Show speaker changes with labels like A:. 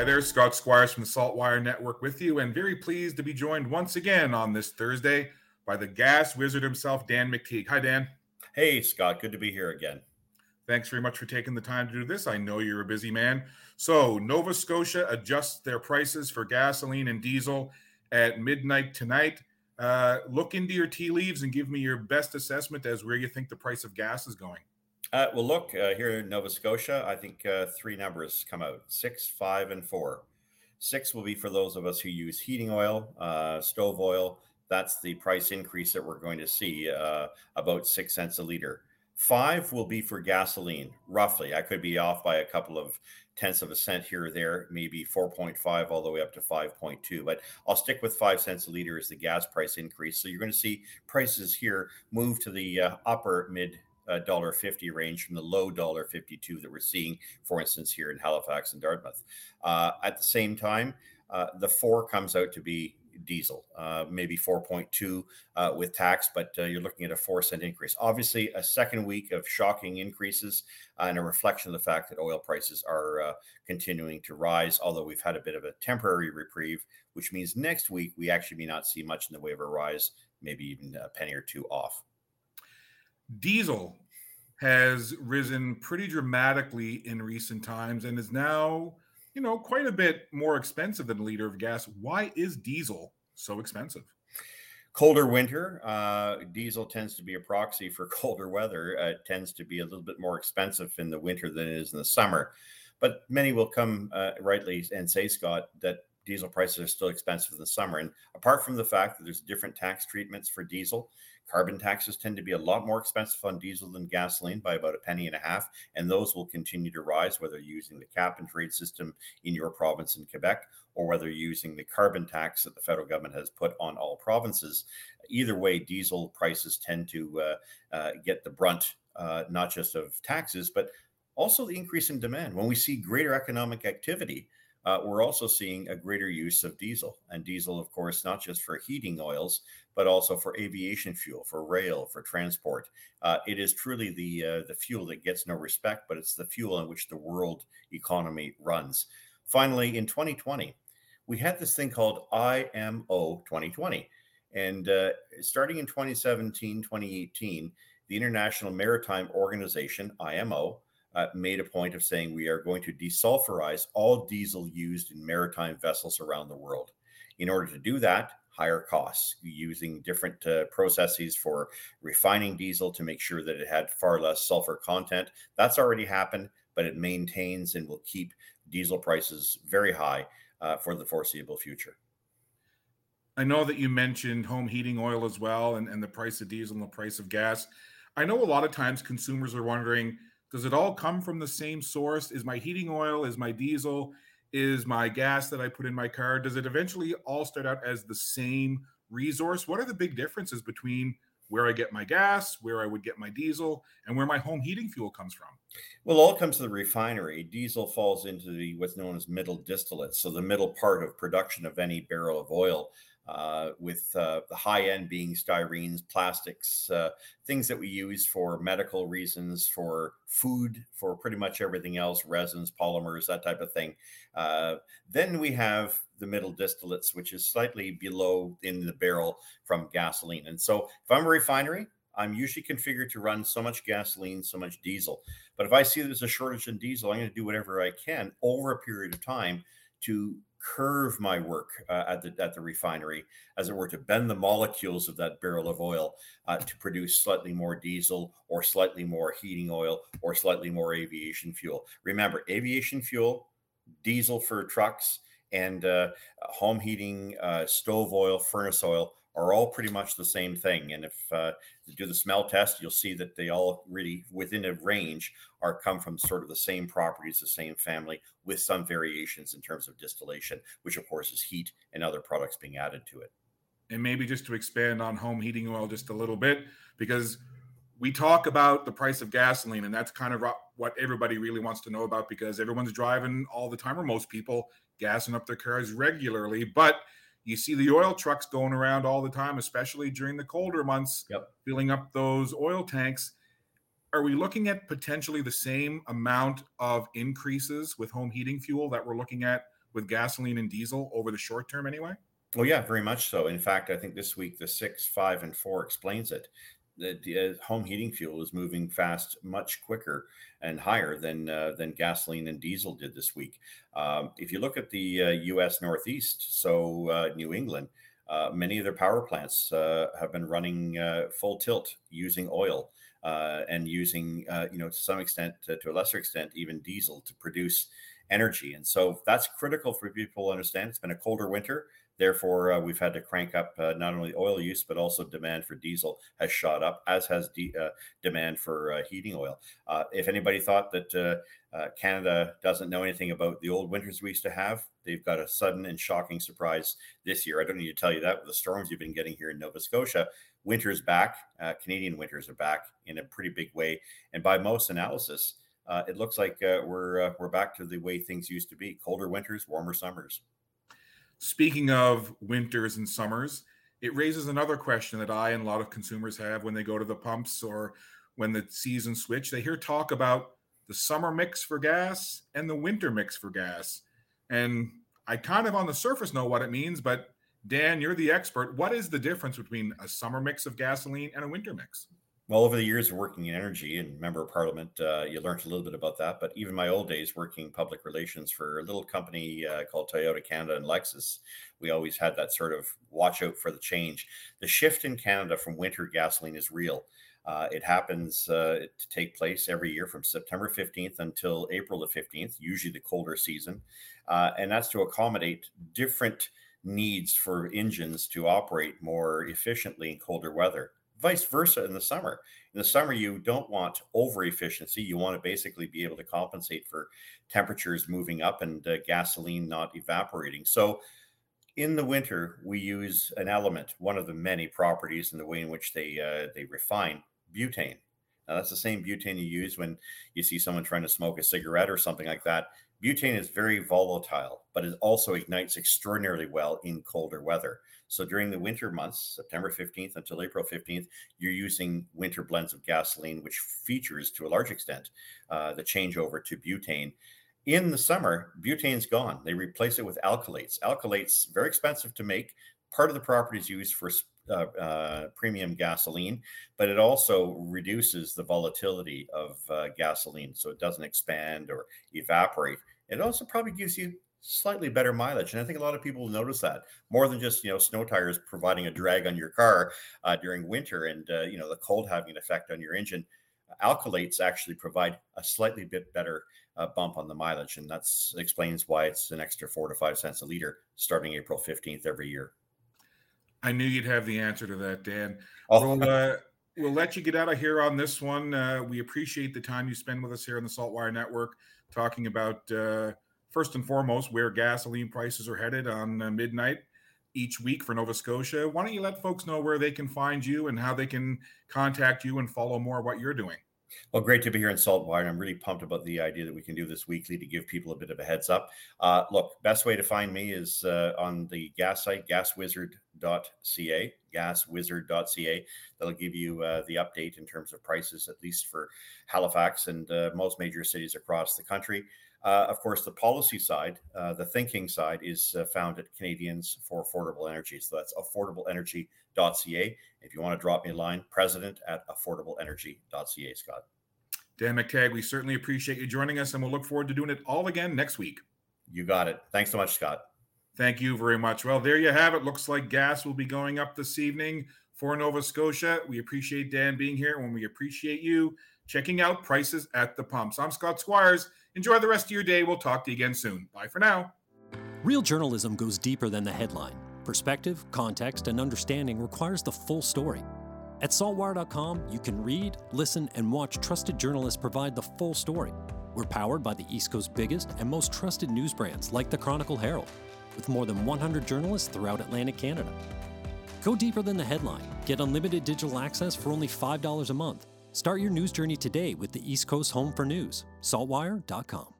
A: Hi there, Scott Squires from the Saltwire Network with you, and very pleased to be joined once again on this Thursday by the gas wizard himself, Dan McTeague. Hi, Dan.
B: Hey, Scott. Good to be here again.
A: Thanks very much for taking the time to do this. I know you're a busy man. So, Nova Scotia adjusts their prices for gasoline and diesel at midnight tonight. Uh, look into your tea leaves and give me your best assessment as where you think the price of gas is going.
B: Uh, well, look, uh, here in Nova Scotia, I think uh, three numbers come out six, five, and four. Six will be for those of us who use heating oil, uh, stove oil. That's the price increase that we're going to see, uh, about six cents a liter. Five will be for gasoline, roughly. I could be off by a couple of tenths of a cent here or there, maybe 4.5 all the way up to 5.2. But I'll stick with five cents a liter as the gas price increase. So you're going to see prices here move to the uh, upper mid dollar fifty range from the low dollar fifty two that we're seeing, for instance, here in Halifax and Dartmouth. Uh, at the same time, uh, the four comes out to be diesel, uh, maybe 4.2 uh, with tax, but uh, you're looking at a four cent increase. Obviously, a second week of shocking increases and a reflection of the fact that oil prices are uh, continuing to rise, although we've had a bit of a temporary reprieve, which means next week we actually may not see much in the way of a rise, maybe even a penny or two off.
A: Diesel has risen pretty dramatically in recent times and is now, you know, quite a bit more expensive than a liter of gas. Why is diesel so expensive?
B: Colder winter, uh, diesel tends to be a proxy for colder weather. Uh, it tends to be a little bit more expensive in the winter than it is in the summer. But many will come uh, rightly and say, Scott, that diesel prices are still expensive in the summer. And apart from the fact that there's different tax treatments for diesel, carbon taxes tend to be a lot more expensive on diesel than gasoline by about a penny and a half. And those will continue to rise, whether you're using the cap and trade system in your province in Quebec or whether you're using the carbon tax that the federal government has put on all provinces. Either way, diesel prices tend to uh, uh, get the brunt, uh, not just of taxes, but also the increase in demand. When we see greater economic activity, uh, we're also seeing a greater use of diesel. And diesel, of course, not just for heating oils, but also for aviation fuel, for rail, for transport. Uh, it is truly the uh, the fuel that gets no respect, but it's the fuel on which the world economy runs. Finally, in 2020, we had this thing called IMO 2020. And uh, starting in 2017, 2018, the International Maritime Organization, IMO, uh, made a point of saying we are going to desulfurize all diesel used in maritime vessels around the world. In order to do that, higher costs using different uh, processes for refining diesel to make sure that it had far less sulfur content. That's already happened, but it maintains and will keep diesel prices very high uh, for the foreseeable future.
A: I know that you mentioned home heating oil as well and, and the price of diesel and the price of gas. I know a lot of times consumers are wondering does it all come from the same source? Is my heating oil, is my diesel, is my gas that I put in my car, does it eventually all start out as the same resource? What are the big differences between where I get my gas, where I would get my diesel, and where my home heating fuel comes from?
B: Well, all comes to the refinery. Diesel falls into the what's known as middle distillates, so the middle part of production of any barrel of oil uh, with uh, the high end being styrenes, plastics, uh, things that we use for medical reasons, for food, for pretty much everything else, resins, polymers, that type of thing. Uh, then we have the middle distillates, which is slightly below in the barrel from gasoline. And so if I'm a refinery, I'm usually configured to run so much gasoline, so much diesel. But if I see there's a shortage in diesel, I'm going to do whatever I can over a period of time to curve my work uh, at the at the refinery, as it were, to bend the molecules of that barrel of oil uh, to produce slightly more diesel or slightly more heating oil or slightly more aviation fuel. Remember, aviation fuel, diesel for trucks, and uh, home heating, uh, stove oil, furnace oil are all pretty much the same thing. And if uh, you do the smell test, you'll see that they all really within a range are come from sort of the same properties, the same family, with some variations in terms of distillation, which of course is heat and other products being added to it.
A: And maybe just to expand on home heating oil just a little bit, because we talk about the price of gasoline, and that's kind of what everybody really wants to know about because everyone's driving all the time, or most people gassing up their cars regularly. But you see the oil trucks going around all the time, especially during the colder months,
B: yep.
A: filling up those oil tanks. Are we looking at potentially the same amount of increases with home heating fuel that we're looking at with gasoline and diesel over the short term anyway?
B: Well, yeah, very much so. In fact, I think this week the six, five, and four explains it. The uh, home heating fuel is moving fast, much quicker and higher than uh, than gasoline and diesel did this week. Um, if you look at the uh, U.S. Northeast, so uh, New England, uh, many of their power plants have been running full tilt using oil and using, you know, to some extent, to a lesser extent, even diesel to produce energy. And so that's critical for people to understand. It's been a colder winter. Therefore, uh, we've had to crank up uh, not only oil use, but also demand for diesel has shot up, as has de- uh, demand for uh, heating oil. Uh, if anybody thought that uh, Canada doesn't know anything about the old winters we used to have, they've got a sudden and shocking surprise this year. I don't need to tell you that with the storms you've been getting here in Nova Scotia. Winter's back. Canadian winters are back in a pretty big way. And by most analysis, it looks like we're we're back to the way things used to be: colder winters, warmer summers.
A: Speaking of winters and summers, it raises another question that I and a lot of consumers have when they go to the pumps or when the season switch. They hear talk about the summer mix for gas and the winter mix for gas. And I kind of on the surface know what it means, but Dan, you're the expert. What is the difference between a summer mix of gasoline and a winter mix?
B: Well, over the years of working in energy and member of parliament, uh, you learned a little bit about that. But even my old days working public relations for a little company uh, called Toyota Canada and Lexus, we always had that sort of watch out for the change. The shift in Canada from winter gasoline is real. Uh, it happens uh, to take place every year from September 15th until April the 15th, usually the colder season. Uh, and that's to accommodate different needs for engines to operate more efficiently in colder weather vice versa in the summer. In the summer, you don't want over efficiency. You want to basically be able to compensate for temperatures moving up and uh, gasoline not evaporating. So, in the winter, we use an element, one of the many properties in the way in which they uh, they refine butane. Now, that's the same butane you use when you see someone trying to smoke a cigarette or something like that. Butane is very volatile, but it also ignites extraordinarily well in colder weather. So during the winter months, September 15th until April 15th, you're using winter blends of gasoline, which features to a large extent uh, the changeover to butane. In the summer, butane's gone. They replace it with alkylates. Alkylates very expensive to make. Part of the property is used for uh, uh, premium gasoline, but it also reduces the volatility of uh, gasoline, so it doesn't expand or evaporate. It also probably gives you slightly better mileage. And I think a lot of people notice that more than just, you know, snow tires providing a drag on your car uh, during winter and, uh, you know, the cold having an effect on your engine. Alkylates actually provide a slightly bit better uh, bump on the mileage. And that explains why it's an extra four to five cents a liter starting April 15th every year.
A: I knew you'd have the answer to that, Dan. Oh. We'll, uh, we'll let you get out of here on this one. Uh, we appreciate the time you spend with us here on the Saltwire Network talking about uh, first and foremost where gasoline prices are headed on uh, midnight each week for Nova Scotia. Why don't you let folks know where they can find you and how they can contact you and follow more what you're doing?
B: Well, great to be here in Saltwire. I'm really pumped about the idea that we can do this weekly to give people a bit of a heads up. Uh, look, best way to find me is uh, on the gas site, gaswizard.ca, gaswizard.ca. That'll give you uh, the update in terms of prices, at least for Halifax and uh, most major cities across the country. Uh, of course, the policy side, uh, the thinking side, is uh, found at Canadians for Affordable Energy. So that's affordableenergy.ca. If you want to drop me a line, president at affordableenergy.ca, Scott.
A: Dan McTeague, we certainly appreciate you joining us, and we'll look forward to doing it all again next week.
B: You got it. Thanks so much, Scott.
A: Thank you very much. Well, there you have it. Looks like gas will be going up this evening for Nova Scotia. We appreciate Dan being here, and we appreciate you checking out prices at the pumps. I'm Scott Squires. Enjoy the rest of your day. We'll talk to you again soon. Bye for now.
C: Real journalism goes deeper than the headline. Perspective, context, and understanding requires the full story. At saltwire.com, you can read, listen, and watch trusted journalists provide the full story. We're powered by the East Coast's biggest and most trusted news brands like the Chronicle Herald, with more than 100 journalists throughout Atlantic Canada. Go deeper than the headline. Get unlimited digital access for only $5 a month Start your news journey today with the East Coast Home for News, saltwire.com.